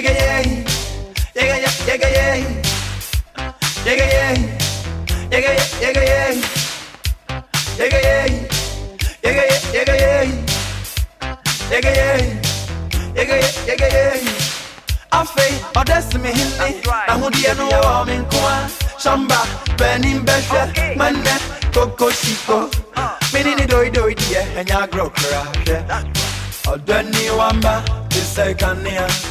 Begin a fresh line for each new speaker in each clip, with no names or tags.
Jigga yeah, jigga yeah, jigga yeah, jigga yeah, Ọdọ ni wamba, ti.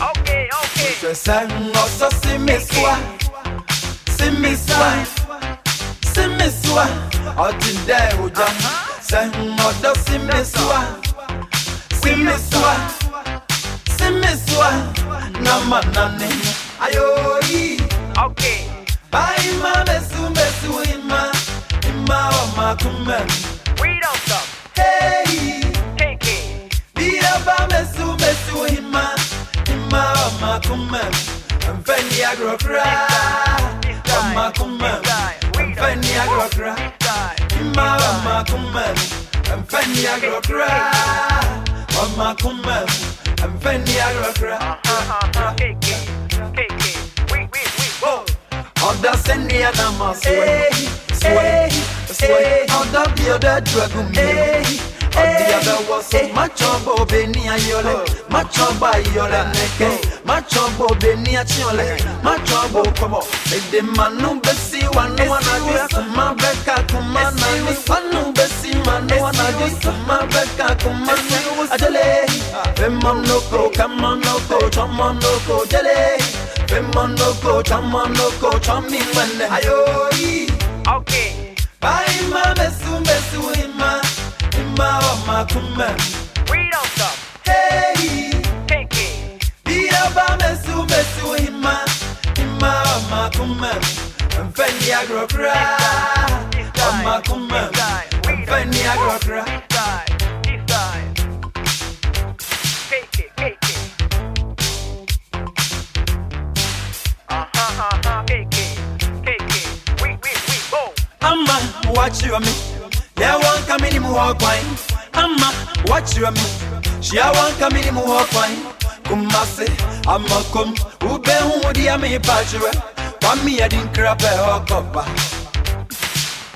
Okay, okay.
Hwẹ sẹ ọsọ si mi soa, si mi soa, si mi uh-huh. soa. Ọti dẹ ọjà, sẹ ọdọ si mi soa, si mi soa, si mi soa. Nama nane, ayoyi.
Okay.
Bye ma besu besu ima, ima wa makumen. Wa makumen. Mfeni agrokra, wa makumen. Mfeni agrokra, ima wa makumen. Mfeni agrokra, wa makumen. Mfeni agrokra.
Uh-huh. KK. KK. We, we, we. Whoa.
Ọ̀dà sẹ́ni ànàmọ̀ sùwẹ̀, sùwẹ̀, sùwẹ̀. Ọ̀dà bí ọ̀dà dùrọ̀gùn mi. Ọ̀dì ọ̀dà wọ̀sọ̀, má tsọ̀ bọ̀ ọbẹ̀ ní ayọ̀lẹ̀, má tsọ̀ bọ̀ ayọ̀lẹ̀ nìkẹ́, má tsọ̀ bọ̀ ọbẹ̀ ní atsíọ̀lẹ̀, má tsọ̀ bọ̀ kọ̀bọ̀. Èdè mànú bẹ́ sí wànú ànájú, sùnmá bẹ́ ká kún má nàní. Wànú bẹ́ sí mànú ànájú, sùnmá bẹ́ ká kún má nàní. Àjẹlẹ̀, fẹ́ mọ́ noko, ká mọ́ noko, tsọ́ mọ́ noko, jẹ́lẹ̀. Femonoko, chamonoko, chamimane ayoyi. Makume.
We don't stop.
Hey,
KK.
bia ba besu besu ima, ima wa makume. Mfeni agrokra, wa makume. Mfeni agrokra.
This side. This side. KK. KK. Uh-huh. Uh-huh.
Ama watch you me. Yeah, one coming in walk wine. Ama watch you me. She a one coming in walk wine. Ama kum. Ube hudi ya mi pachwe. Wami ya din krape hokopa.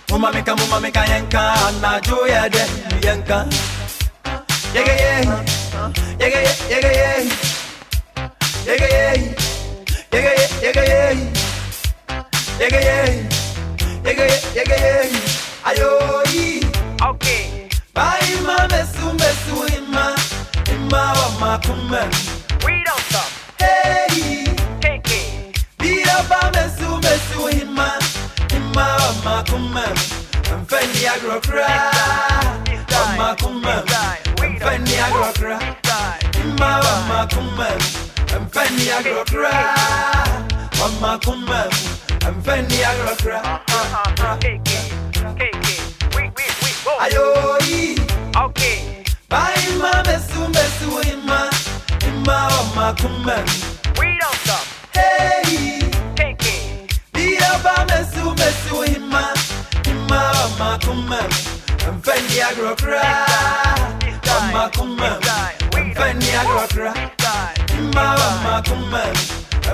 Muma mika muma mika yenka na jo ya de yenka. Yega ye. Yega ye, yega ye. Yega ye. Yega ye, yega ye. Yega ye. Yega ye, yega ye. Ayoyi.
Okay.
Bye ma besu besu ima. Ima wa makume.
We don't stop.
Hey.
KK.
Bia ba besu besu ima. Ima wa makume. Mfeni agrokra. Wa makume. Mfeni agrokra. Ima wa makume. Mfeni agrokra. Wa makume. Mfeni agrokra. Makume.
We don't stop.
Hey.
KK.
Bia ba besu besu ima. Ima wa makume. Mfeni agrokra. Wa makume. Mfeni agrokra.
This side.
Ima wa makume.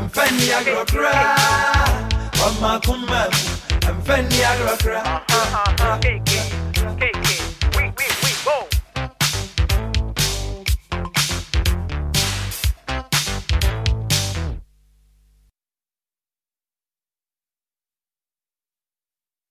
Mfeni agrokra. Wa makume. Mfeni agrokra.
Uh-huh. KK.